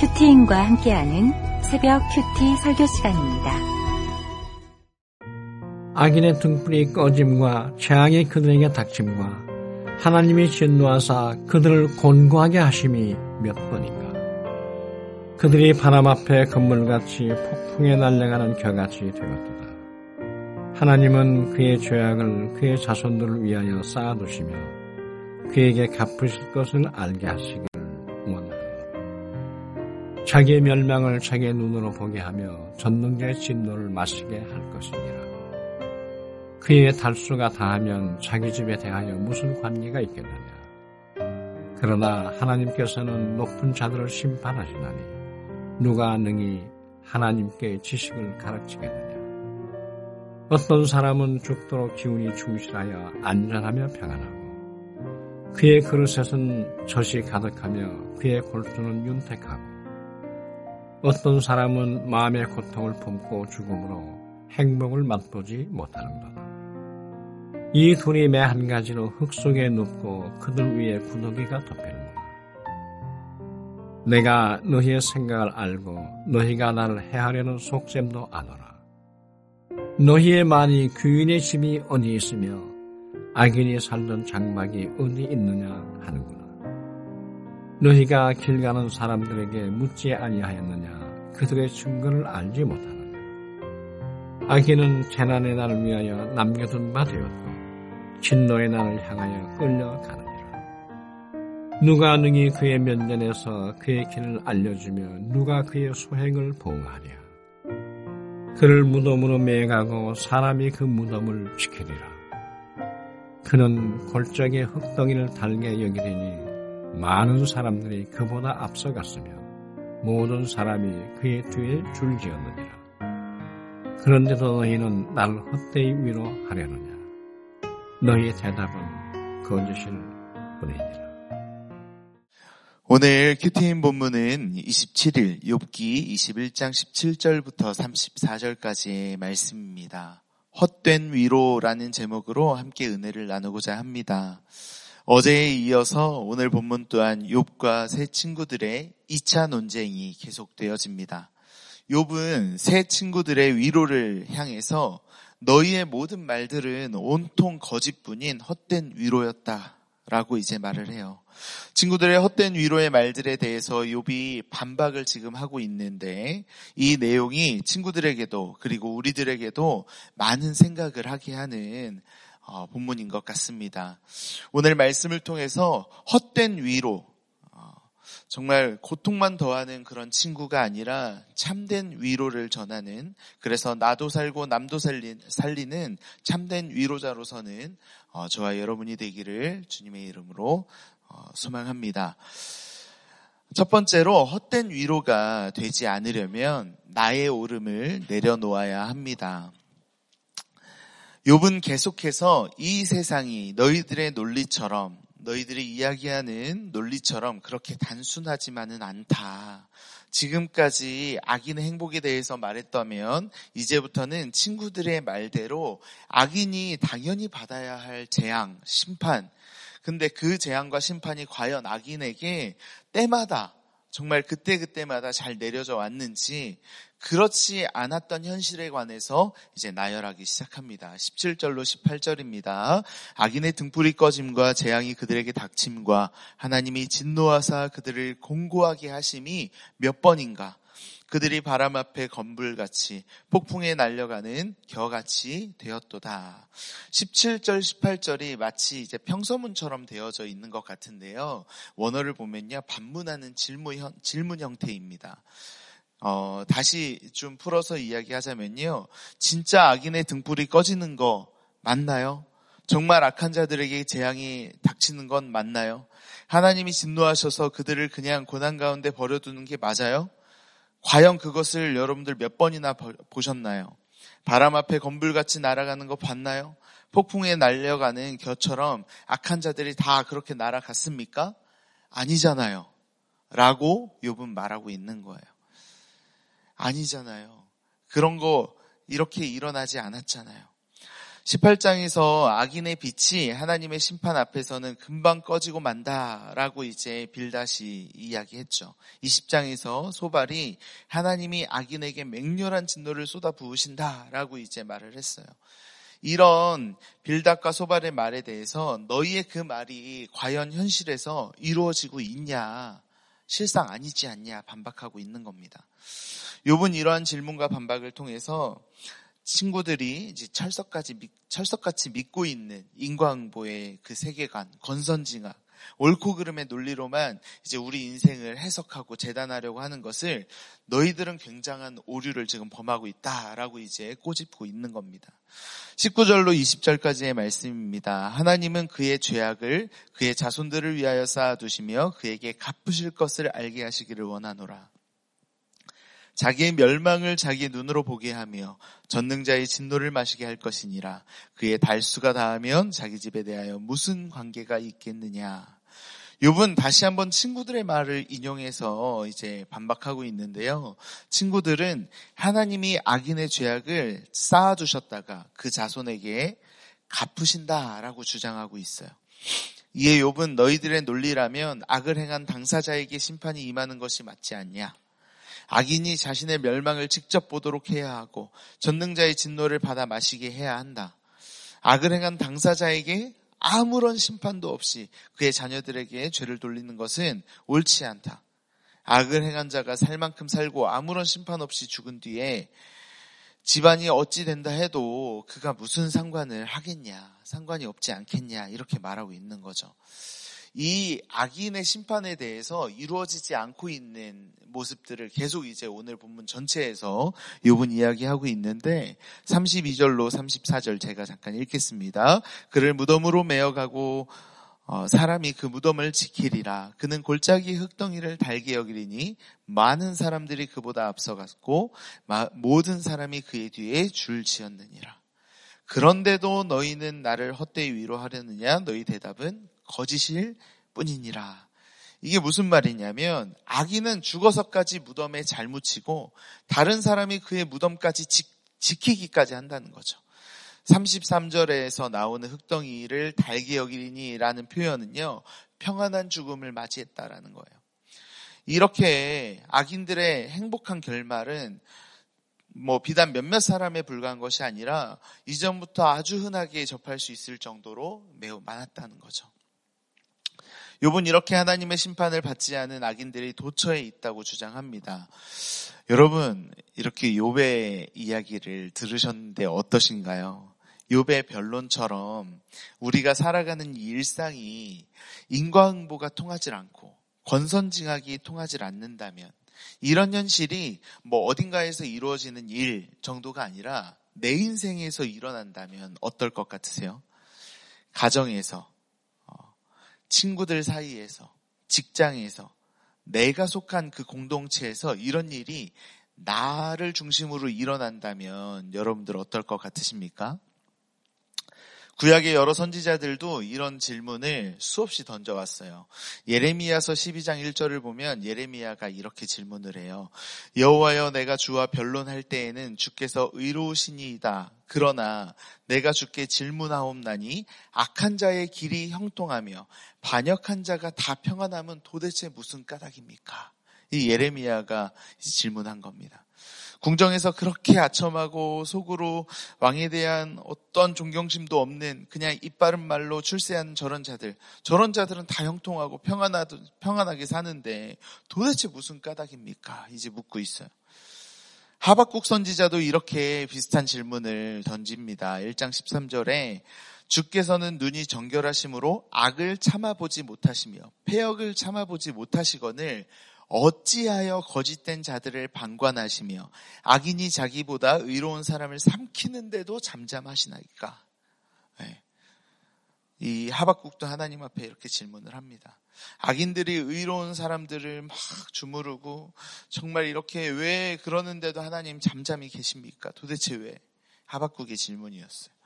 큐티인과 함께하는 새벽 큐티 설교 시간입니다. 악인의 등불이 꺼짐과 재앙이 그들에게 닥침과 하나님이 진노하사 그들을 곤고하게 하심이 몇 번인가. 그들이 바람 앞에 건물같이 폭풍에 날려가는 겨같이 되었도다. 하나님은 그의 죄악을 그의 자손들을 위하여 쌓아두시며 그에게 갚으실 것을 알게 하시기를. 자기의 멸망을 자기의 눈으로 보게 하며 전능자의 진노를 마시게 할 것이니라. 그의 달수가 다하면 자기 집에 대하여 무슨 관계가 있겠느냐. 그러나 하나님께서는 높은 자들을 심판하시나니 누가 능히 하나님께 지식을 가르치겠느냐. 어떤 사람은 죽도록 기운이 충실하여 안전하며 평안하고 그의 그릇에는 젖이 가득하며 그의 골수는 윤택하고 어떤 사람은 마음의 고통을 품고 죽음으로 행복을 맛보지 못하는도다. 이 둘이 매한 가지로 흙 속에 눕고 그들 위에 구더기가 덮이는구나. 내가 너희의 생각을 알고 너희가 나를 해하려는 속셈도 아노라. 너희의 말이 귀인의 집이 어디 있으며 악인이 살던 장막이 어디 있느냐 하는구나. 너희가 길 가는 사람들에게 묻지 아니하였느냐 그들의 증거를 알지 못하느냐. 악인은 재난의 날을 위하여 남겨둔 바 되었고 진노의 날을 향하여 끌려가느니라. 누가 능히 그의 면전에서 그의 길을 알려주며 누가 그의 소행을 보응하랴. 그를 무덤으로 매가고 사람이 그 무덤을 지키리라. 그는 골짜기의 흙덩이를 달게 여기리니 많은 사람들이 그보다 앞서갔으며 모든 사람이 그의 뒤에 줄지었느니라. 그런데도 너희는 나를 헛되이 위로하려느냐. 너희의 대답은 거짓일 뿐이니라. 오늘 큐티인 본문은 27일 욥기 21장 17절부터 34절까지의 말씀입니다. 헛된 위로라는 제목으로 함께 은혜를 나누고자 합니다. 어제에 이어서 오늘 본문 또한 욥과 세 친구들의 2차 논쟁이 계속되어집니다. 욥은 세 친구들의 위로를 향해서 너희의 모든 말들은 온통 거짓뿐인 헛된 위로였다. 라고 이제 말을 해요. 친구들의 헛된 위로의 말들에 대해서 욥이 반박을 지금 하고 있는데 이 내용이 친구들에게도 그리고 우리들에게도 많은 생각을 하게 하는 어, 본문인 것 같습니다. 오늘 말씀을 통해서 헛된 위로 어, 정말 고통만 더하는 그런 친구가 아니라 참된 위로를 전하는 그래서 나도 살고 남도 살리는 참된 위로자로서는 어, 저와 여러분이 되기를 주님의 이름으로 어, 소망합니다. 첫 번째로 헛된 위로가 되지 않으려면 나의 오름을 내려놓아야 합니다. 욥은 계속해서 이 세상이 너희들의 논리처럼 너희들이 이야기하는 논리처럼 그렇게 단순하지만은 않다. 지금까지 악인의 행복에 대해서 말했다면 이제부터는 친구들의 말대로 악인이 당연히 받아야 할 재앙, 심판, 근데 그 재앙과 심판이 과연 악인에게 때마다 정말 그때그때마다 잘 내려져 왔는지 그렇지 않았던 현실에 관해서 이제 나열하기 시작합니다. 17절로 18절입니다. 악인의 등불이 꺼짐과 재앙이 그들에게 닥침과 하나님이 진노하사 그들을 공고하게 하심이 몇 번인가 그들이 바람 앞에 건불같이 폭풍에 날려가는 겨같이 되었도다. 17절, 18절이 마치 이제 평서문처럼 되어져 있는 것 같은데요. 원어를 보면요. 반문하는 질문, 형, 질문 형태입니다. 어, 다시 좀 풀어서 이야기하자면요. 진짜 악인의 등불이 꺼지는 거 맞나요? 정말 악한 자들에게 재앙이 닥치는 건 맞나요? 하나님이 진노하셔서 그들을 그냥 고난 가운데 버려두는 게 맞아요? 과연 그것을 여러분들 몇 번이나 보셨나요? 바람 앞에 건불같이 날아가는 거 봤나요? 폭풍에 날려가는 겨처럼 악한 자들이 다 그렇게 날아갔습니까? 아니잖아요. 라고 욥은 말하고 있는 거예요. 아니잖아요. 그런 거 이렇게 일어나지 않았잖아요. 18장에서 악인의 빛이 하나님의 심판 앞에서는 금방 꺼지고 만다라고 이제 빌다시 이야기했죠. 20장에서 소발이 하나님이 악인에게 맹렬한 진노를 쏟아 부으신다라고 이제 말을 했어요. 이런 빌닷과 소발의 말에 대해서 너희의 그 말이 과연 현실에서 이루어지고 있냐? 실상 아니지 않냐? 반박하고 있는 겁니다. 욥은 이러한 질문과 반박을 통해서 친구들이 이제 철석까지 철석같이 믿고 있는 인과응보의 그 세계관, 건선징악, 옳고 그름의 논리로만 이제 우리 인생을 해석하고 재단하려고 하는 것을 너희들은 굉장한 오류를 지금 범하고 있다라고 이제 꼬집고 있는 겁니다. 19절로 20절까지의 말씀입니다. 하나님은 그의 죄악을 그의 자손들을 위하여 쌓아두시며 그에게 갚으실 것을 알게 하시기를 원하노라. 자기의 멸망을 자기의 눈으로 보게 하며 전능자의 진노를 마시게 할 것이니라. 그의 달수가 닿으면 자기 집에 대하여 무슨 관계가 있겠느냐. 욥은 다시 한번 친구들의 말을 인용해서 이제 반박하고 있는데요. 친구들은 하나님이 악인의 죄악을 쌓아두셨다가 그 자손에게 갚으신다라고 주장하고 있어요. 이에 욥은 너희들의 논리라면 악을 행한 당사자에게 심판이 임하는 것이 맞지 않냐? 악인이 자신의 멸망을 직접 보도록 해야 하고 전능자의 진노를 받아 마시게 해야 한다. 악을 행한 당사자에게 아무런 심판도 없이 그의 자녀들에게 죄를 돌리는 것은 옳지 않다. 악을 행한 자가 살 만큼 살고 아무런 심판 없이 죽은 뒤에 집안이 어찌 된다 해도 그가 무슨 상관을 하겠냐, 상관이 없지 않겠냐, 이렇게 말하고 있는 거죠. 이 악인의 심판에 대해서 이루어지지 않고 있는 모습들을 계속 이제 오늘 본문 전체에서 요분 이야기하고 있는데 32절로 34절 제가 잠깐 읽겠습니다. 그를 무덤으로 메어가고 어, 사람이 그 무덤을 지키리라. 그는 골짜기 흙덩이를 달게 여기리니 많은 사람들이 그보다 앞서갔고 모든 사람이 그의 뒤에 줄 지었느니라. 그런데도 너희는 나를 헛되이 위로하려느냐? 너희 대답은 거짓일 뿐이니라. 이게 무슨 말이냐면 악인은 죽어서까지 무덤에 잘 묻히고 다른 사람이 그의 무덤까지 지, 지키기까지 한다는 거죠. 33절에서 나오는 흙덩이를 달게 여기니라는 표현은요. 평안한 죽음을 맞이했다라는 거예요. 이렇게 악인들의 행복한 결말은 뭐 비단 몇몇 사람에 불과한 것이 아니라 이전부터 아주 흔하게 접할 수 있을 정도로 매우 많았다는 거죠. 욥은 이렇게 하나님의 심판을 받지 않은 악인들이 도처에 있다고 주장합니다. 여러분 이렇게 욥의 이야기를 들으셨는데 어떠신가요? 욥의 변론처럼 우리가 살아가는 일상이 인과응보가 통하지 않고 권선징악이 통하지 않는다면 이런 현실이 뭐 어딘가에서 이루어지는 일 정도가 아니라 내 인생에서 일어난다면 어떨 것 같으세요? 가정에서 친구들 사이에서, 직장에서, 내가 속한 그 공동체에서 이런 일이 나를 중심으로 일어난다면 여러분들 어떨 것 같으십니까? 구약의 여러 선지자들도 이런 질문을 수없이 던져왔어요. 예레미야서 12장 1절을 보면 예레미야가 이렇게 질문을 해요. 여호와여 내가 주와 변론할 때에는 주께서 의로우시니이다. 그러나 내가 주께 질문하옵나니 악한 자의 길이 형통하며 반역한 자가 다 평안하면 도대체 무슨 까닭입니까? 이 예레미야가 질문한 겁니다. 궁정에서 그렇게 아첨하고 속으로 왕에 대한 어떤 존경심도 없는 그냥 이빠른 말로 출세하는 저런 자들, 저런 자들은 다 형통하고 평안하도, 평안하게 사는데 도대체 무슨 까닭입니까? 이제 묻고 있어요. 하박국 선지자도 이렇게 비슷한 질문을 던집니다. 1장 13절에 주께서는 눈이 정결하심으로 악을 참아보지 못하시며 폐역을 참아보지 못하시거늘 어찌하여 거짓된 자들을 방관하시며 악인이 자기보다 의로운 사람을 삼키는데도 잠잠하시나이까? 네. 이 하박국도 하나님 앞에 이렇게 질문을 합니다. 악인들이 의로운 사람들을 막 주무르고 정말 이렇게 왜 그러는데도 하나님 잠잠히 계십니까? 도대체 왜? 하박국의 질문이었어요.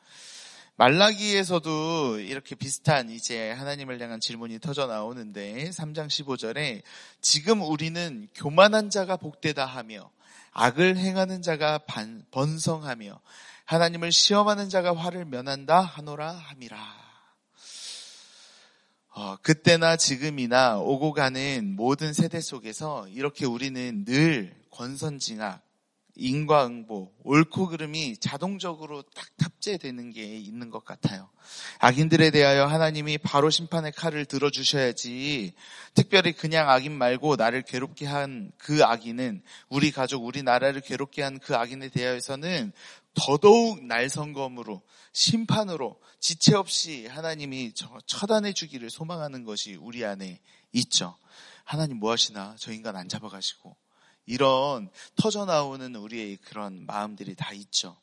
말라기에서도 이렇게 비슷한 이제 하나님을 향한 질문이 터져 나오는데 3장 15절에 지금 우리는 교만한 자가 복되다 하며 악을 행하는 자가 반, 번성하며 하나님을 시험하는 자가 화를 면한다 하노라 함이라. 어, 그때나 지금이나 오고 가는 모든 세대 속에서 이렇게 우리는 늘 권선징악, 인과응보, 옳고 그름이 자동적으로 딱 탑재되는 게 있는 것 같아요. 악인들에 대하여 하나님이 바로 심판의 칼을 들어주셔야지 특별히 그냥 악인 말고 나를 괴롭게 한 그 악인은 우리 가족, 우리 나라를 괴롭게 한 그 악인에 대하여서는 더더욱 날성검으로 심판으로 지체 없이 하나님이 처단해 주기를 소망하는 것이 우리 안에 있죠. 하나님 뭐 하시나? 저 인간 안 잡아가시고. 이런 터져 나오는 우리의 그런 마음들이 다 있죠.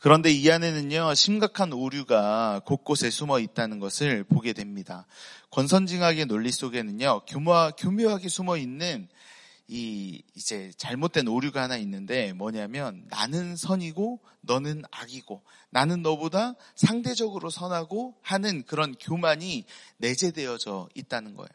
그런데 이 안에는요, 심각한 오류가 곳곳에 숨어 있다는 것을 보게 됩니다. 권선징악의 논리 속에는요, 교묘하, 교묘하게 숨어 있는 이 이제 잘못된 오류가 하나 있는데 뭐냐면 나는 선이고 너는 악이고 나는 너보다 상대적으로 선하고 하는 그런 교만이 내재되어져 있다는 거예요.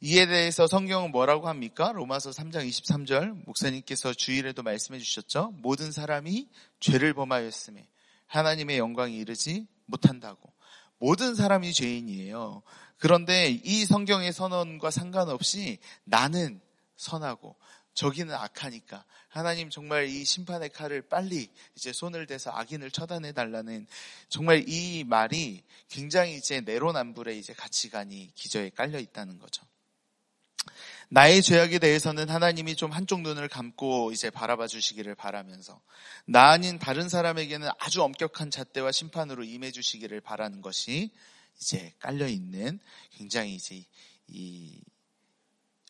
이에 대해서 성경은 뭐라고 합니까? 로마서 3장 23절 목사님께서 주일에도 말씀해 주셨죠. 모든 사람이 죄를 범하였음에 하나님의 영광이 이르지 못한다고. 모든 사람이 죄인이에요. 그런데 이 성경의 선언과 상관없이 나는 선하고 저기는 악하니까 하나님 정말 이 심판의 칼을 빨리 이제 손을 대서 악인을 처단해 달라는 정말 이 말이 굉장히 이제 내로남불의 이제 가치관이 기저에 깔려 있다는 거죠. 나의 죄악에 대해서는 하나님이 좀 한쪽 눈을 감고 이제 바라봐 주시기를 바라면서 나 아닌 다른 사람에게는 아주 엄격한 잣대와 심판으로 임해 주시기를 바라는 것이 이제 깔려 있는 굉장히 이제 이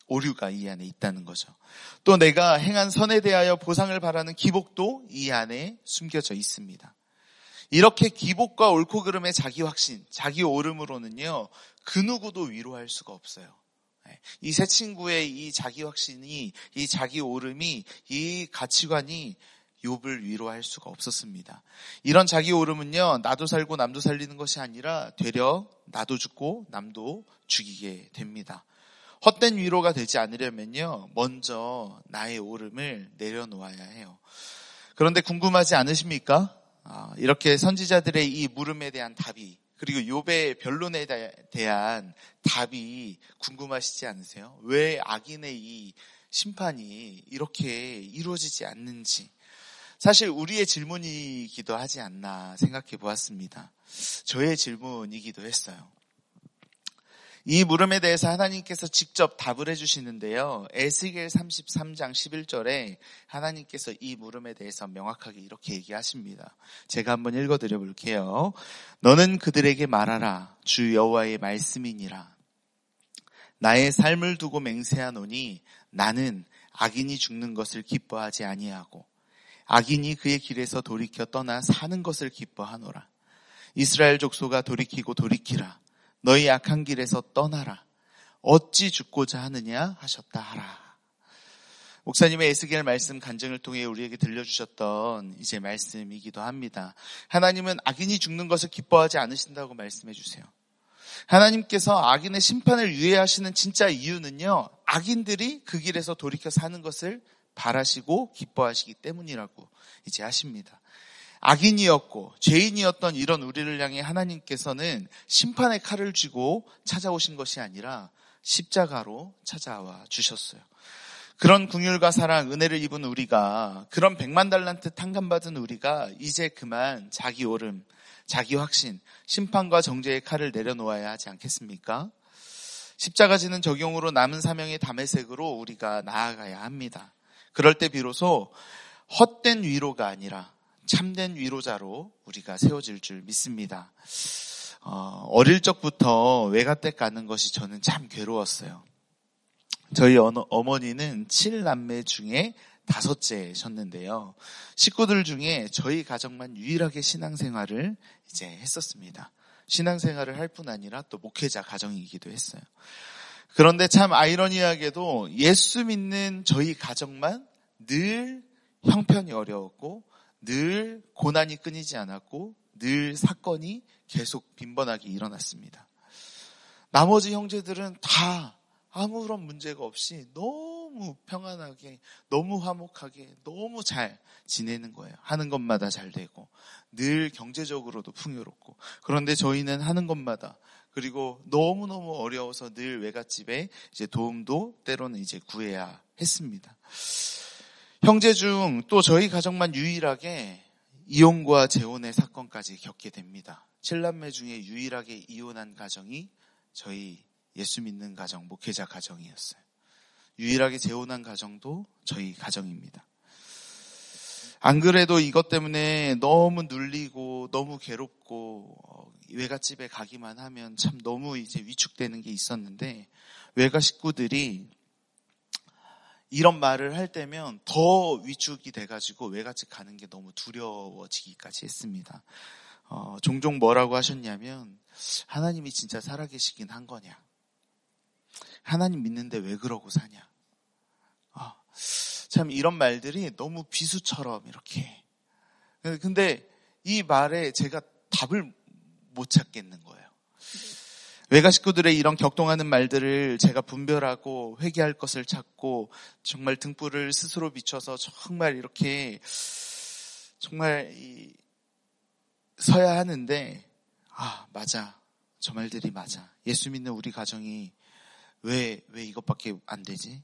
오류가 이 안에 있다는 거죠. 또 내가 행한 선에 대하여 보상을 바라는 기복도 이 안에 숨겨져 있습니다. 이렇게 기복과 옳고 그름의 자기 확신, 자기 오름으로는요, 그 누구도 위로할 수가 없어요. 네. 이세 친구의 이 자기 확신이, 이 자기 오름이, 이 가치관이 욥을 위로할 수가 없었습니다. 이런 자기 오름은요, 나도 살고 남도 살리는 것이 아니라 되려 나도 죽고 남도 죽이게 됩니다. 헛된 위로가 되지 않으려면요, 먼저 나의 오름을 내려놓아야 해요. 그런데 궁금하지 않으십니까? 아, 이렇게 선지자들의 이 물음에 대한 답이 그리고 욥의 변론에 대한 답이 궁금하시지 않으세요? 왜 악인의 이 심판이 이렇게 이루어지지 않는지 사실 우리의 질문이기도 하지 않나 생각해 보았습니다. 저의 질문이기도 했어요. 이 물음에 대해서 하나님께서 직접 답을 해주시는데요. 에스겔 33장 11절에 하나님께서 이 물음에 대해서 명확하게 이렇게 얘기하십니다. 제가 한번 읽어드려 볼게요. 너는 그들에게 말하라. 주 여호와의 말씀이니라. 나의 삶을 두고 맹세하노니 나는 악인이 죽는 것을 기뻐하지 아니하고 악인이 그의 길에서 돌이켜 떠나 사는 것을 기뻐하노라. 이스라엘 족소가 돌이키고 돌이키라. 너희 악한 길에서 떠나라. 어찌 죽고자 하느냐 하셨다 하라. 목사님의 에스겔 말씀 간증을 통해 우리에게 들려주셨던 이제 말씀이기도 합니다. 하나님은 악인이 죽는 것을 기뻐하지 않으신다고 말씀해 주세요. 하나님께서 악인의 심판을 유예하시는 진짜 이유는요, 악인들이 그 길에서 돌이켜 사는 것을 바라시고 기뻐하시기 때문이라고 이제 하십니다. 악인이었고 죄인이었던 이런 우리를 향해 하나님께서는 심판의 칼을 쥐고 찾아오신 것이 아니라 십자가로 찾아와 주셨어요. 그런 궁율과 사랑, 은혜를 입은 우리가 그런 백만 달란트 탕감받은 우리가 이제 그만 자기 오름, 자기 확신, 심판과 정죄의 칼을 내려놓아야 하지 않겠습니까? 십자가 지는 적용으로 남은 사명의 담의색으로 우리가 나아가야 합니다. 그럴 때 비로소 헛된 위로가 아니라 참된 위로자로 우리가 세워질 줄 믿습니다. 어, 릴 적부터 외가댁 가는 것이 저는 참 괴로웠어요. 저희 어머니는 7남매 중에 다섯째셨는데요. 식구들 중에 저희 가정만 유일하게 신앙생활을 이제 했었습니다. 신앙생활을 할 뿐 아니라 또 목회자 가정이기도 했어요. 그런데 참 아이러니하게도 예수 믿는 저희 가정만 늘 형편이 어려웠고 늘 고난이 끊이지 않았고 늘 사건이 계속 빈번하게 일어났습니다. 나머지 형제들은 다 아무런 문제가 없이 너무 평안하게, 너무 화목하게, 너무 잘 지내는 거예요. 하는 것마다 잘 되고, 늘 경제적으로도 풍요롭고. 그런데 저희는 하는 것마다, 그리고 너무너무 어려워서 늘 외갓집에 이제 도움도 때로는 이제 구해야 했습니다. 형제 중 또 저희 가정만 유일하게 이혼과 재혼의 사건까지 겪게 됩니다. 칠남매 중에 유일하게 이혼한 가정이 저희 예수 믿는 가정, 목회자 가정이었어요. 유일하게 재혼한 가정도 저희 가정입니다. 안 그래도 이것 때문에 너무 눌리고 너무 괴롭고 어, 외갓집에 가기만 하면 참 너무 이제 위축되는 게 있었는데 외가 식구들이 이런 말을 할 때면 더 위축이 돼가지고 외갓집 가는 게 너무 두려워지기까지 했습니다. 어, 종종 뭐라고 하셨냐면 하나님이 진짜 살아계시긴 한 거냐? 하나님 믿는데 왜 그러고 사냐? 어, 참 이런 말들이 너무 비수처럼 이렇게. 근데 이 말에 제가 답을 못 찾겠는 거예요. 외가 식구들의 이런 격동하는 말들을 제가 분별하고 회개할 것을 찾고 정말 등불을 스스로 비춰서 정말 이렇게 정말 서야 하는데 아 맞아. 저 말들이 맞아. 예수 믿는 우리 가정이 왜 왜 이것밖에 안 되지?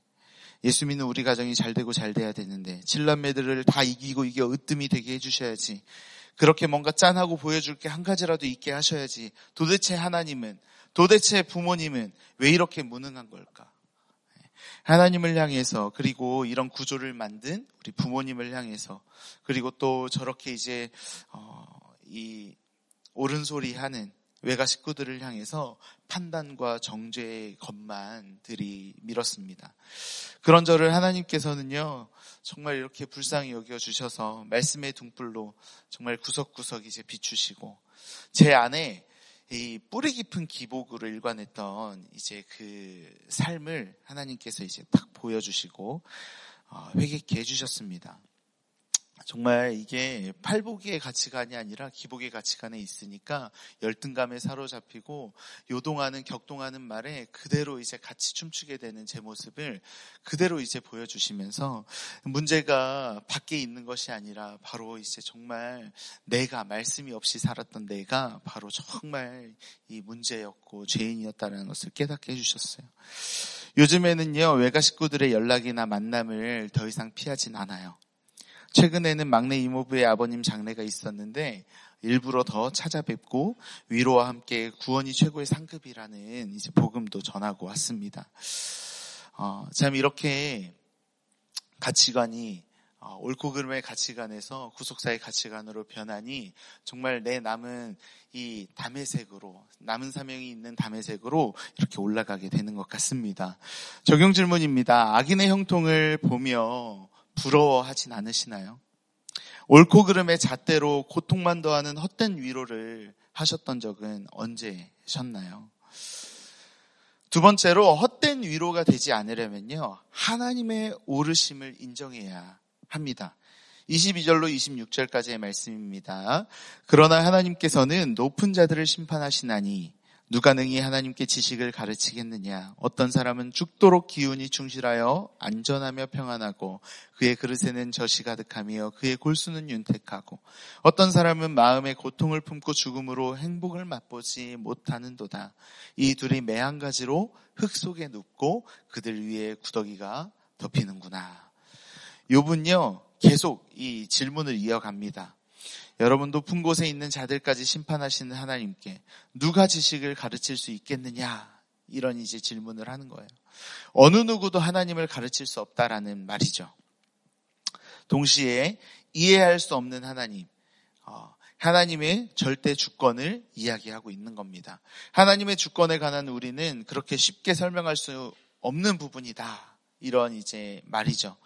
예수 믿는 우리 가정이 잘 되고 잘 돼야 되는데 칠남매들을 다 이기고 이게 으뜸이 되게 해주셔야지. 그렇게 뭔가 짠하고 보여줄 게 한 가지라도 있게 하셔야지. 도대체 하나님은 도대체 부모님은 왜 이렇게 무능한 걸까? 하나님을 향해서 그리고 이런 구조를 만든 우리 부모님을 향해서 그리고 또 저렇게 이제 어, 이 옳은 소리 하는 외가 식구들을 향해서 판단과 정죄의 것만 들이밀었습니다. 그런 저를 하나님께서는요, 정말 이렇게 불쌍히 여겨주셔서 말씀의 등불로 정말 구석구석 이제 비추시고, 제 안에 이 뿌리 깊은 기복으로 일관했던 이제 그 삶을 하나님께서 이제 딱 보여주시고 어, 회개케 해주셨습니다. 정말 이게 팔복의 가치관이 아니라 기복의 가치관에 있으니까 열등감에 사로잡히고 요동하는 격동하는 말에 그대로 이제 같이 춤추게 되는 제 모습을 그대로 이제 보여주시면서 문제가 밖에 있는 것이 아니라 바로 이제 정말 내가 말씀이 없이 살았던 내가 바로 정말 이 문제였고 죄인이었다는 것을 깨닫게 해주셨어요. 요즘에는요 외가 식구들의 연락이나 만남을 더 이상 피하진 않아요. 최근에는 막내 이모부의 아버님 장례가 있었는데 일부러 더 찾아뵙고 위로와 함께 구원이 최고의 상급이라는 이제 복음도 전하고 왔습니다. 어, 참 이렇게 가치관이 어, 옳고 그름의 가치관에서 구속사의 가치관으로 변하니 정말 내 남은 이 담의색으로 남은 사명이 있는 담의색으로 이렇게 올라가게 되는 것 같습니다. 적용 질문입니다. 악인의 형통을 보며 부러워하진 않으시나요? 옳고 그름의 잣대로 고통만 더하는 헛된 위로를 하셨던 적은 언제셨나요? 두 번째로 헛된 위로가 되지 않으려면요. 하나님의 오르심을 인정해야 합니다. 22절로 26절까지의 말씀입니다. 그러나 하나님께서는 높은 자들을 심판하시나니 누가 능히 하나님께 지식을 가르치겠느냐? 어떤 사람은 죽도록 기운이 충실하여 안전하며 평안하고 그의 그릇에는 젖이 가득하며 그의 골수는 윤택하고 어떤 사람은 마음의 고통을 품고 죽음으로 행복을 맛보지 못하는도다. 이 둘이 매한 가지로 흙 속에 눕고 그들 위에 구더기가 덮이는구나. 요분요 계속 이 질문을 이어갑니다. 여러분 높은 곳에 있는 자들까지 심판하시는 하나님께 누가 지식을 가르칠 수 있겠느냐? 이런 이제 질문을 하는 거예요. 어느 누구도 하나님을 가르칠 수 없다라는 말이죠. 동시에 이해할 수 없는 하나님, 어, 하나님의 절대 주권을 이야기하고 있는 겁니다. 하나님의 주권에 관한 우리는 그렇게 쉽게 설명할 수 없는 부분이다. 이런 이제 말이죠.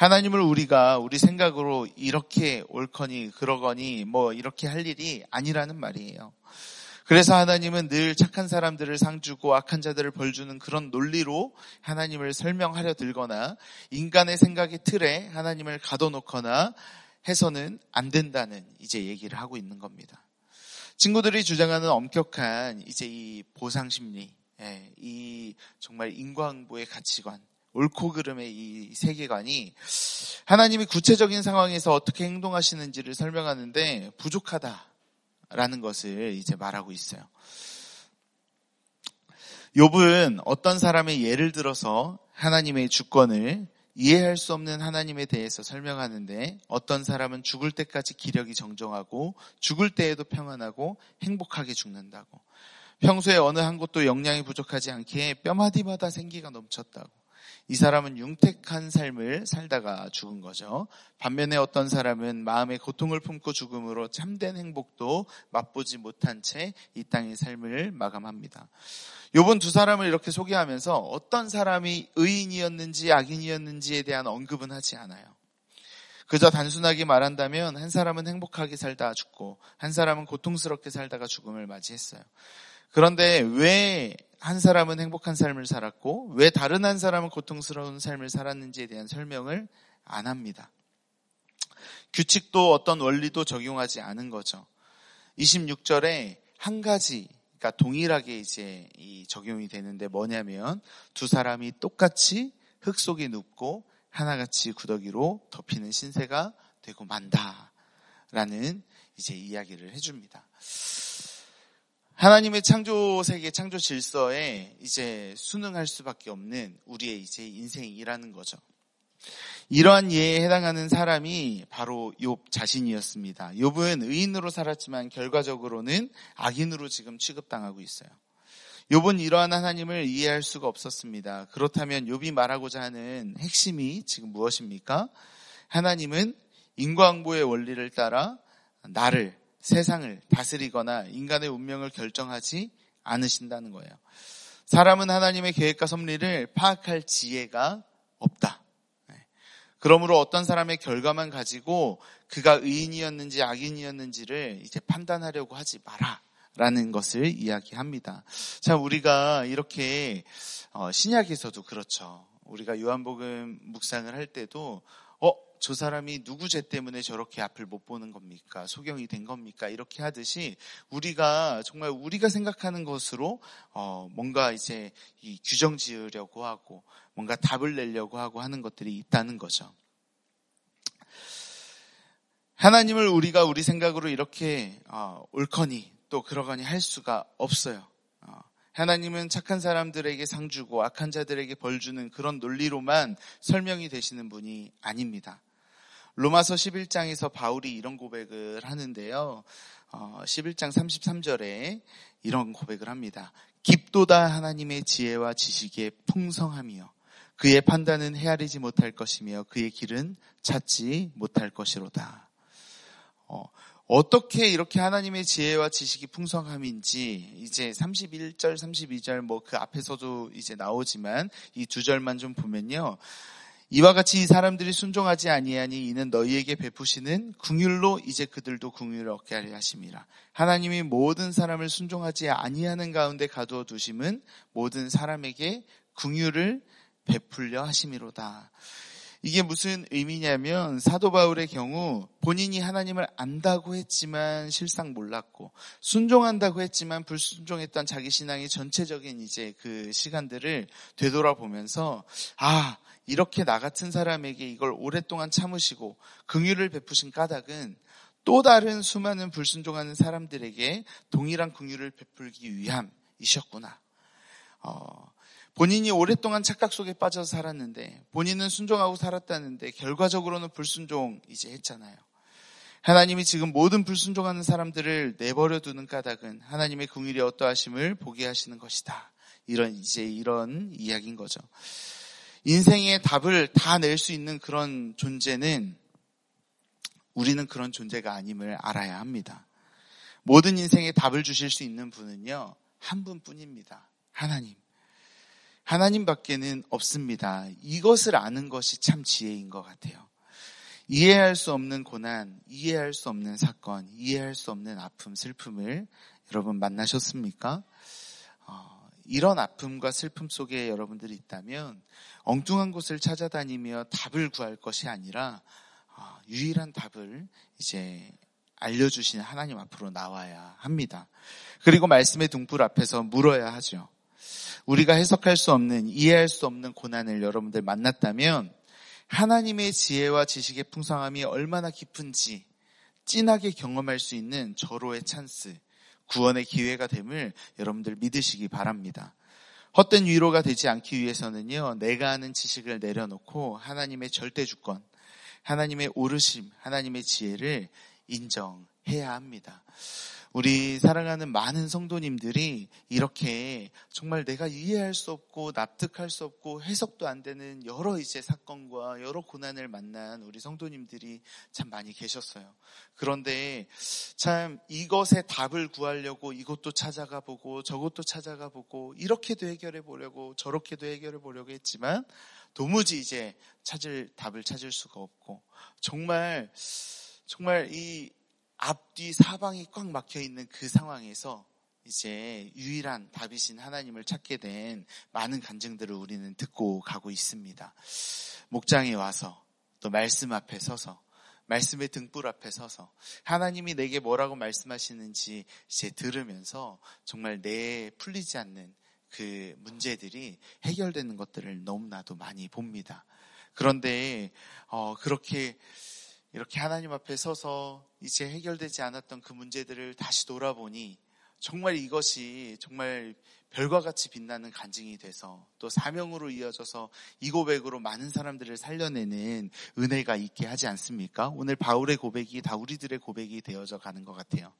하나님을 우리가 우리 생각으로 이렇게 옳거니 그러거니 뭐 이렇게 할 일이 아니라는 말이에요. 그래서 하나님은 늘 착한 사람들을 상 주고 악한 자들을 벌 주는 그런 논리로 하나님을 설명하려 들거나 인간의 생각의 틀에 하나님을 가둬놓거나 해서는 안 된다는 이제 얘기를 하고 있는 겁니다. 친구들이 주장하는 엄격한 이제 이 보상 심리, 예, 이 정말 인과응보의 가치관, 옳고 그름의 이 세계관이 하나님이 구체적인 상황에서 어떻게 행동하시는지를 설명하는데 부족하다라는 것을 이제 말하고 있어요. 욥은 어떤 사람의 예를 들어서 하나님의 주권을 이해할 수 없는 하나님에 대해서 설명하는데 어떤 사람은 죽을 때까지 기력이 정정하고 죽을 때에도 평안하고 행복하게 죽는다고. 평소에 어느 한 곳도 영양이 부족하지 않기에 뼈마디마다 생기가 넘쳤다고. 이 사람은 융택한 삶을 살다가 죽은 거죠. 반면에 어떤 사람은 마음의 고통을 품고 죽음으로 참된 행복도 맛보지 못한 채 이 땅의 삶을 마감합니다. 요번 두 사람을 이렇게 소개하면서 어떤 사람이 의인이었는지 악인이었는지에 대한 언급은 하지 않아요. 그저 단순하게 말한다면 한 사람은 행복하게 살다 죽고 한 사람은 고통스럽게 살다가 죽음을 맞이했어요. 그런데 왜 한 사람은 행복한 삶을 살았고 왜 다른 한 사람은 고통스러운 삶을 살았는지에 대한 설명을 안 합니다. 규칙도 어떤 원리도 적용하지 않은 거죠. 26절에 한 가지 그러니까 동일하게 이제 이 적용이 되는데 뭐냐면 두 사람이 똑같이 흙 속에 눕고 하나같이 구더기로 덮이는 신세가 되고 만다라는 이제 이야기를 해줍니다. 하나님의 창조 세계, 창조 질서에 이제 순응할 수밖에 없는 우리의 이제 인생이라는 거죠. 이러한 예에 해당하는 사람이 바로 욥 자신이었습니다. 욥은 의인으로 살았지만 결과적으로는 악인으로 지금 취급당하고 있어요. 욥은 이러한 하나님을 이해할 수가 없었습니다. 그렇다면 욥이 말하고자 하는 핵심이 지금 무엇입니까? 하나님은 인과응보의 원리를 따라 나를 세상을 다스리거나 인간의 운명을 결정하지 않으신다는 거예요. 사람은 하나님의 계획과 섭리를 파악할 지혜가 없다. 그러므로 어떤 사람의 결과만 가지고 그가 의인이었는지 악인이었는지를 이제 판단하려고 하지 마라. 라는 것을 이야기합니다. 자, 우리가 이렇게 어, 신약에서도 그렇죠. 우리가 요한복음 묵상을 할 때도 어, 저 사람이 누구 죄 때문에 저렇게 앞을 못 보는 겁니까? 소경이 된 겁니까? 이렇게 하듯이 우리가 정말 우리가 생각하는 것으로 어, 뭔가 이제 이 규정 지으려고 하고 뭔가 답을 내려고 하고 하는 것들이 있다는 거죠. 하나님을 우리가 우리 생각으로 이렇게 어, 옳거니 또 그러거니 할 수가 없어요. 어, 하나님은 착한 사람들에게 상 주고 악한 자들에게 벌 주는 그런 논리로만 설명이 되시는 분이 아닙니다. 로마서 11장에서 바울이 이런 고백을 하는데요. 11장 어, 33절에 이런 고백을 합니다. 깊도다 하나님의 지혜와 지식의 풍성함이요. 그의 판단은 헤아리지 못할 것이며 그의 길은 찾지 못할 것이로다. 어, 떻게 이렇게 하나님의 지혜와 지식이 풍성함인지 이제 31절, 32절 뭐 그 앞에서도 이제 나오지만 이 두 절만 좀 보면요. 이와 같이 이 사람들이 순종하지 아니하니 이는 너희에게 베푸시는 궁율로 이제 그들도 궁율을 얻게 하려 하심이라. 하나님이 모든 사람을 순종하지 아니하는 가운데 가두어 두심은 모든 사람에게 궁율을 베풀려 하심이로다. 이게 무슨 의미냐면 사도 바울의 경우 본인이 하나님을 안다고 했지만 실상 몰랐고 순종한다고 했지만 불순종했던 자기 신앙의 전체적인 이제 그 시간들을 되돌아보면서 아 이렇게 나 같은 사람에게 이걸 오랫동안 참으시고 긍휼을 베푸신 까닭은 또 다른 수많은 불순종하는 사람들에게 동일한 긍휼을 베풀기 위함이셨구나. 어, 본인이 오랫동안 착각 속에 빠져서 살았는데 본인은 순종하고 살았다는데 결과적으로는 불순종 이제 했잖아요. 하나님이 지금 모든 불순종하는 사람들을 내버려 두는 까닭은 하나님의 궁일이 어떠하심을 보게 하시는 것이다. 이런 이제 이런 이야기인 거죠. 인생의 답을 다 낼 수 있는 그런 존재는 우리는 그런 존재가 아님을 알아야 합니다. 모든 인생의 답을 주실 수 있는 분은요, 한 분뿐입니다. 하나님. 하나님 밖에는 없습니다. 이것을 아는 것이 참 지혜인 것 같아요. 이해할 수 없는 고난, 이해할 수 없는 사건, 이해할 수 없는 아픔, 슬픔을 여러분 만나셨습니까? 어, 이런 아픔과 슬픔 속에 여러분들이 있다면 엉뚱한 곳을 찾아다니며 답을 구할 것이 아니라 어, 유일한 답을 이제 알려주시는 하나님 앞으로 나와야 합니다. 그리고 말씀의 등불 앞에서 물어야 하죠. 우리가 해석할 수 없는, 이해할 수 없는 고난을 여러분들 만났다면 하나님의 지혜와 지식의 풍성함이 얼마나 깊은지 진하게 경험할 수 있는 절호의 찬스, 구원의 기회가 됨을 여러분들 믿으시기 바랍니다. 헛된 위로가 되지 않기 위해서는요, 내가 아는 지식을 내려놓고 하나님의 절대 주권, 하나님의 오르심, 하나님의 지혜를 인정해야 합니다. 우리 사랑하는 많은 성도님들이 이렇게 정말 내가 이해할 수 없고 납득할 수 없고 해석도 안 되는 여러 이제 사건과 여러 고난을 만난 우리 성도님들이 참 많이 계셨어요. 그런데 참 이것에 답을 구하려고 이것도 찾아가 보고 저것도 찾아가 보고 이렇게도 해결해 보려고 저렇게도 해결해 보려고 했지만 도무지 이제 찾을 답을 찾을 수가 없고 정말 정말 이 앞뒤 사방이 꽉 막혀 있는 그 상황에서 이제 유일한 답이신 하나님을 찾게 된 많은 간증들을 우리는 듣고 가고 있습니다. 목장에 와서 또 말씀 앞에 서서 말씀의 등불 앞에 서서 하나님이 내게 뭐라고 말씀하시는지 이제 들으면서 정말 내 풀리지 않는 그 문제들이 해결되는 것들을 너무나도 많이 봅니다. 그런데 어, 그렇게 이렇게 하나님 앞에 서서 이제 해결되지 않았던 그 문제들을 다시 돌아보니 정말 이것이 정말 별과 같이 빛나는 간증이 돼서 또 사명으로 이어져서 이 고백으로 많은 사람들을 살려내는 은혜가 있게 하지 않습니까? 오늘 바울의 고백이 다 우리들의 고백이 되어져 가는 것 같아요.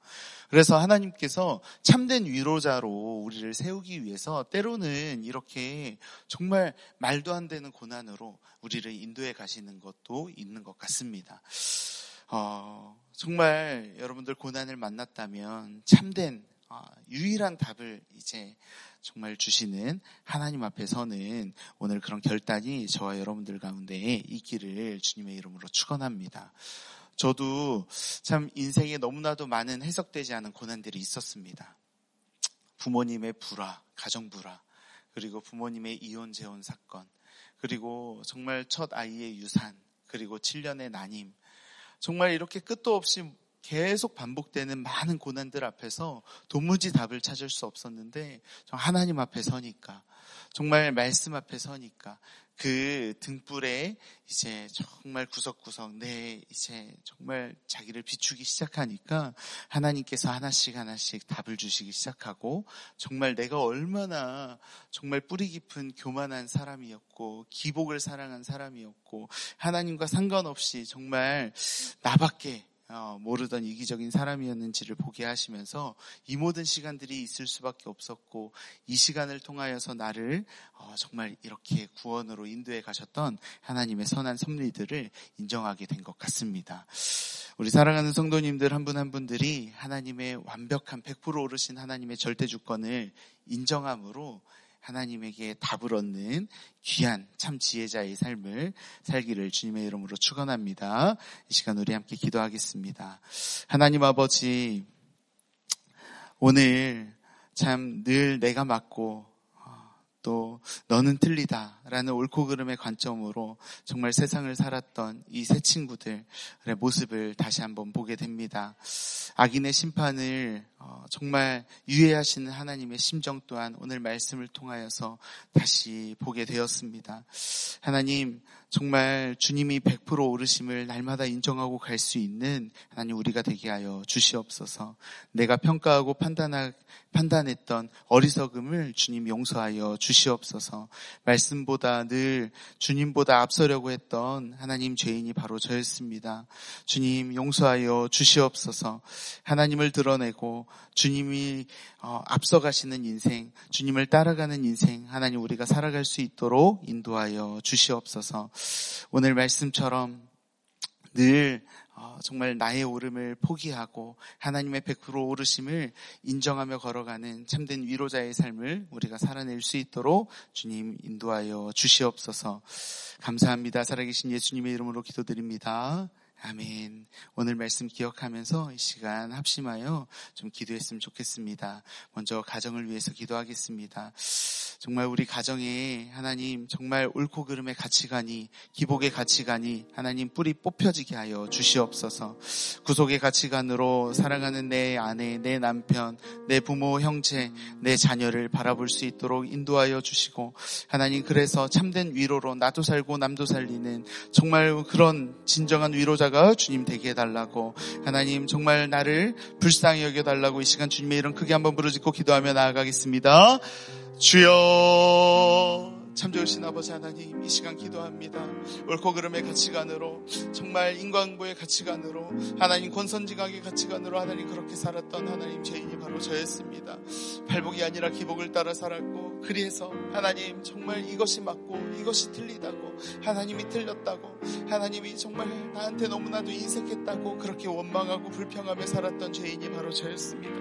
그래서 하나님께서 참된 위로자로 우리를 세우기 위해서 때로는 이렇게 정말 말도 안 되는 고난으로 우리를 인도해 가시는 것도 있는 것 같습니다. 어, 정말 여러분들 고난을 만났다면 참된 아, 유일한 답을 이제 정말 주시는 하나님 앞에서는 오늘 그런 결단이 저와 여러분들 가운데 있기를 주님의 이름으로 축원합니다. 저도 참 인생에 너무나도 많은 해석되지 않은 고난들이 있었습니다. 부모님의 불화, 가정 불화, 그리고 부모님의 이혼 재혼 사건, 그리고 정말 첫 아이의 유산, 그리고 7년의 난임, 정말 이렇게 끝도 없이 계속 반복되는 많은 고난들 앞에서 도무지 답을 찾을 수 없었는데 하나님 앞에 서니까 정말 말씀 앞에 서니까 그 등불에 이제 정말 구석구석 내 이제 정말 자기를 비추기 시작하니까 하나님께서 하나씩 하나씩 답을 주시기 시작하고 정말 내가 얼마나 정말 뿌리 깊은 교만한 사람이었고 기복을 사랑한 사람이었고 하나님과 상관없이 정말 나밖에 어, 모르던 이기적인 사람이었는지를 보게 하시면서 이 모든 시간들이 있을 수밖에 없었고 이 시간을 통하여서 나를 어, 정말 이렇게 구원으로 인도해 가셨던 하나님의 선한 섭리들을 인정하게 된 것 같습니다. 우리 사랑하는 성도님들 한 분한 한 분들이 하나님의 완벽한 100% 오르신 하나님의 절대 주권을 인정함으로 하나님에게 답을 얻는 귀한 참 지혜자의 삶을 살기를 주님의 이름으로 축원합니다. 이 시간 우리 함께 기도하겠습니다. 하나님 아버지 오늘 참 늘 내가 맞고 또 너는 틀리다라는 옳고 그름의 관점으로 정말 세상을 살았던 이 세 친구들의 모습을 다시 한번 보게 됩니다. 악인의 심판을 어, 정말 유예하시는 하나님의 심정 또한 오늘 말씀을 통하여서 다시 보게 되었습니다. 하나님 정말 주님이 100% 오르심을 날마다 인정하고 갈 수 있는 하나님 우리가 되게 하여 주시옵소서. 내가 평가하고 판단하, 판단했던 어리석음을 주님 용서하여 주시옵소서. 말씀보다 늘 주님보다 앞서려고 했던 하나님 죄인이 바로 저였습니다. 주님 용서하여 주시옵소서. 하나님을 드러내고 주님이 어, 앞서가시는 인생, 주님을 따라가는 인생, 하나님 우리가 살아갈 수 있도록 인도하여 주시옵소서. 오늘 말씀처럼 늘 어, 정말 나의 오름을 포기하고 하나님의 100% 오르심을 인정하며 걸어가는 참된 위로자의 삶을 우리가 살아낼 수 있도록 주님 인도하여 주시옵소서. 감사합니다. 살아계신 예수님의 이름으로 기도드립니다. 아멘. 오늘 말씀 기억하면서 이 시간 합심하여 좀 기도했으면 좋겠습니다. 먼저 가정을 위해서 기도하겠습니다. 정말 우리 가정에 하나님 정말 옳고 그름의 가치관이 기복의 가치관이 하나님 뿌리 뽑혀지게 하여 주시옵소서. 구속의 가치관으로 사랑하는 내 아내, 내 남편, 내 부모, 형제, 내 자녀를 바라볼 수 있도록 인도하여 주시고 하나님 그래서 참된 위로로 나도 살고 남도 살리는 정말 그런 진정한 위로자가 주님 되게 해달라고 하나님 정말 나를 불쌍히 여겨달라고 이 시간 주님의 이름 크게 한번 부르짖고 기도하며 나아가겠습니다. 주여 참 좋으신 아버지 하나님 이 시간 기도합니다. 옳고 그름의 가치관으로 정말 인과응보의 가치관으로 하나님 권선지각의 가치관으로 하나님 그렇게 살았던 하나님 죄인이 바로 저였습니다. 발복이 아니라 기복을 따라 살았고 그래서 하나님 정말 이것이 맞고 이것이 틀리다고 하나님이 틀렸다고 하나님이 정말 나한테 너무나도 인색했다고 그렇게 원망하고 불평하며 살았던 죄인이 바로 저였습니다.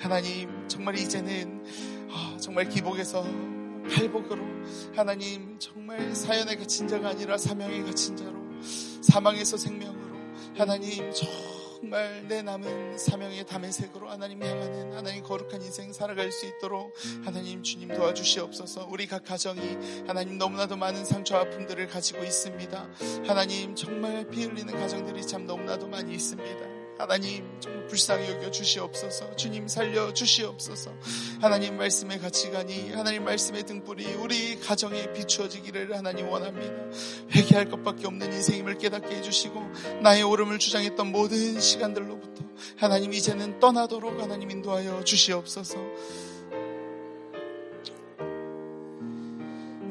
하나님 정말 이제는 아, 정말 기복에서 팔복으로 하나님 정말 사연에 갇힌 자가 아니라 사명에 갇힌 자로 사망에서 생명으로 하나님 정말 내 남은 사명의 담의 색으로 하나님 향하는 하나님 거룩한 인생 살아갈 수 있도록 하나님 주님 도와주시옵소서. 우리 각 가정이 하나님 너무나도 많은 상처 아픔들을 가지고 있습니다. 하나님 정말 피 흘리는 가정들이 참 너무나도 많이 있습니다 하나님 정말 불쌍히 여겨 주시옵소서. 주님 살려 주시옵소서. 하나님 말씀의 가치관이 하나님 말씀의 등불이 우리 가정에 비추어지기를 하나님 원합니다. 회개할 것밖에 없는 인생임을 깨닫게 해주시고 나의 오름을 주장했던 모든 시간들로부터 하나님 이제는 떠나도록 하나님 인도하여 주시옵소서.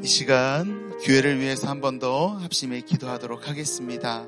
이 시간 교회를 위해서 한 번 더 합심해 기도하도록 하겠습니다.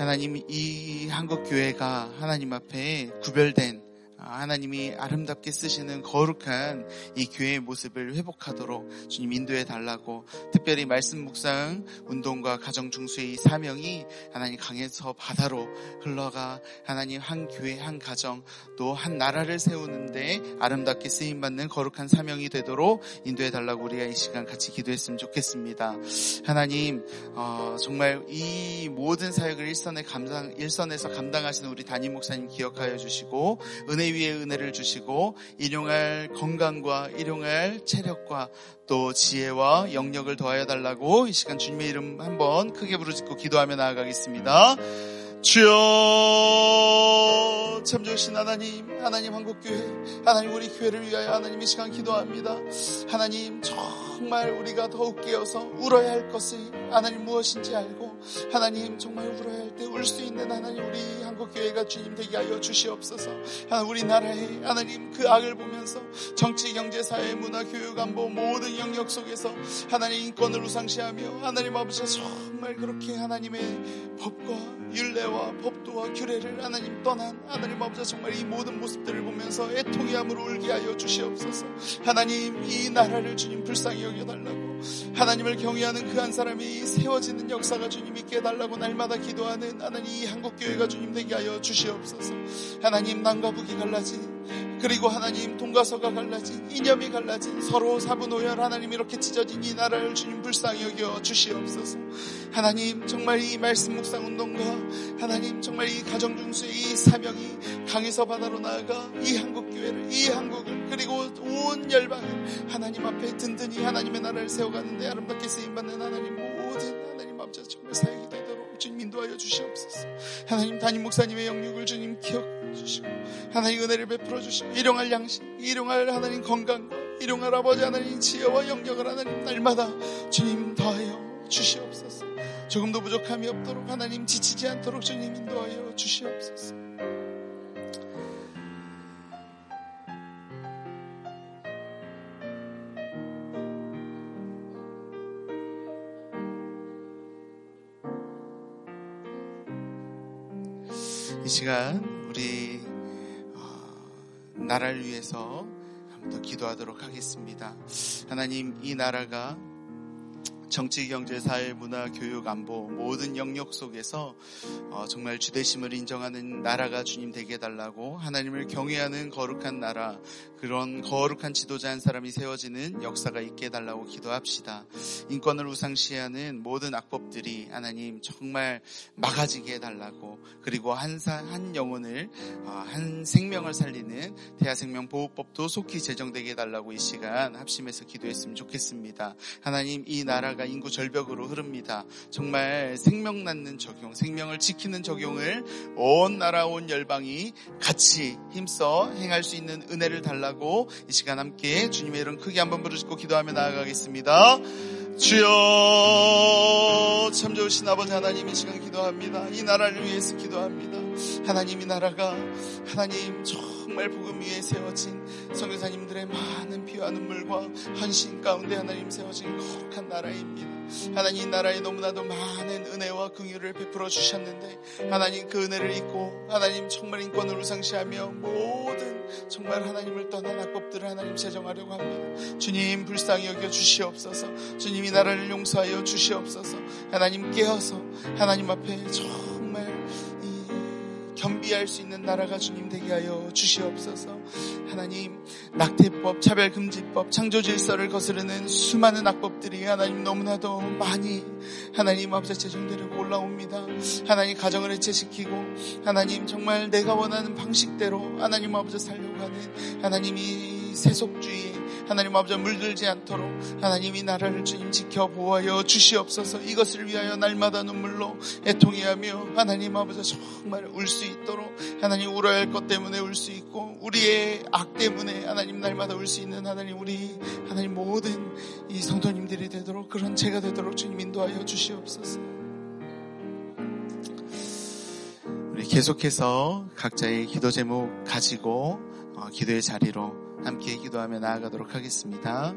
하나님 이 한국 교회가 하나님 앞에 구별된 하나님이 아름답게 쓰시는 거룩한 이 교회의 모습을 회복하도록 주님 인도해 달라고 특별히 말씀 묵상 운동과 가정 중수의 이 사명이 하나님 강에서 바다로 흘러가 하나님 한 교회 한 가정 또 한 나라를 세우는데 아름답게 쓰임 받는 거룩한 사명이 되도록 인도해 달라고 우리가 이 시간 같이 기도했으면 좋겠습니다. 하나님 어, 정말 이 모든 사역을 일선에 감당 일선에서 감당하시는 우리 담임 목사님 기억하여 주시고 은혜 위에 은혜를 주시고 일용할 건강과 일용할 체력과 또 지혜와 영역을 더하여 달라고 이 시간 주님의 이름 한번 크게 부르짖고 기도하며 나아가겠습니다. 주여 참 좋으신 하나님 하나님 한국교회 하나님 우리 교회를 위하여 하나님 이 시간 기도합니다. 하나님 정말 우리가 더욱 깨어서 울어야 할 것이 하나님 무엇인지 알고 하나님 정말 울어야 할 때 울 수 있는 하나님 우리 한국교회가 주님 되게 하여 주시옵소서. 우리나라의 하나님 그 악을 보면서 정치 경제 사회 문화 교육 안보 모든 영역 속에서 하나님 인권을 우상시하며 하나님 아버지 정말 그렇게 하나님의 법과 윤례와 법도와 규례를 하나님 떠난 하나님 아버지 정말 이 모든 모습들을 보면서 애통이 함으로 울게 하여 주시옵소서. 하나님 이 나라를 주님 불쌍히 여겨달라고. 하나님을 경외하는 그 한 사람이 세워지는 역사가 주님 있게 해달라고 날마다 기도하는 하나님 이 한국교회가 주님 되게 하여 주시옵소서. 하나님 남과 북이 갈라진 그리고 하나님 동과 서가 갈라진 이념이 갈라진 서로 사분오열 하나님 이렇게 찢어진 이 나라를 주님 불쌍히 여겨 주시옵소서. 하나님 정말 이 말씀 묵상 운동과 하나님 정말 이 가정 중수의 이 사명이 강에서 바다로 나아가 이 한국 교회를 이 한국을 그리고 온 열방을 하나님 앞에 든든히 하나님의 나라를 세워가는데 아름답게 쓰임받는 하나님 모든 하나님 앞에 정말 사역이 되도록 주님 인도하여 주시옵소서. 하나님 담임 목사님의 영육을 주님 기억해 주시고 하나님 은혜를 베풀어 주시고 일용할 양식 일용할 하나님 건강과 일용할 아버지 하나님 지혜와 영역을 하나님 날마다 주님 더하여 주시옵소서. 조금도 부족함이 없도록 하나님 지치지 않도록 주님 인도하여 주시옵소서 시간 우리 어, 나라를 위해서 한번 더 기도하도록 하겠습니다. 하나님 이 나라가 정치, 경제, 사회, 문화, 교육, 안보 모든 영역 속에서 어, 정말 주대심을 인정하는 나라가 주님 되게 해달라고 하나님을 경외하는 거룩한 나라 그런 거룩한 지도자 한 사람이 세워지는 역사가 있게 해달라고 기도합시다. 인권을 우상시하는 모든 악법들이 하나님 정말 막아지게 해달라고 그리고 한, 사, 한 영혼을 어, 한 생명을 살리는 대하생명보호법도 속히 제정되게 해달라고 이 시간 합심해서 기도했으면 좋겠습니다. 하나님 이 나라가 인구 절벽으로 흐릅니다. 정말 생명 낳는 적용, 생명을 지키는 적용을 온 나라 온 열방이 같이 힘써 행할 수 있는 은혜를 달라고 이 시간 함께 주님의 이름 크게 한번 부르짖고 기도하며 나아가겠습니다. 주여 참 좋으신 아버지 하나님 이 시간 기도합니다. 이 나라를 위해서 기도합니다. 하나님 이 나라가 하나님 정말 복음 위에 세워진 성교사님들의 많은 피와 눈물과 헌신 가운데 하나님 세워진 거룩한 나라입니다. 하나님 이 나라에 너무나도 많은 은혜와 긍휼을 베풀어 주셨는데 하나님 그 은혜를 잊고 하나님 정말 인권을 우상시하며 모든 정말 하나님을 떠난 악법들을 하나님 제정하려고 합니다. 주님 불쌍히 여겨 주시옵소서. 주님 이 나라를 용서하여 주시옵소서. 하나님 깨어서 하나님 앞에 정말 겸비할 수 있는 나라가 주님 되게 하여 주시옵소서. 하나님 낙태법, 차별금지법, 창조질서를 거스르는 수많은 악법들이 하나님 너무나도 많이 하나님 앞에 제정되려고 올라옵니다. 하나님 가정을 해체시키고 하나님 정말 내가 원하는 방식대로 하나님 아버지 살려고 하는 하나님이 세속주의 하나님 아버지 물들지 않도록 하나님이 나라를 주님 지켜 보호하여 주시옵소서. 이것을 위하여 날마다 눈물로 애통해하며 하나님 아버지 정말 울 수 있도록 하나님 울어야 할 것 때문에 울 수 있고 우리의 악 때문에 하나님 날마다 울 수 있는 하나님 우리 하나님 모든 이 성도님들이 되도록 그런 제가 되도록 주님 인도하여 주시옵소서. 우리 계속해서 각자의 기도 제목 가지고 어, 기도의 자리로 함께 기도하며 나아가도록 하겠습니다.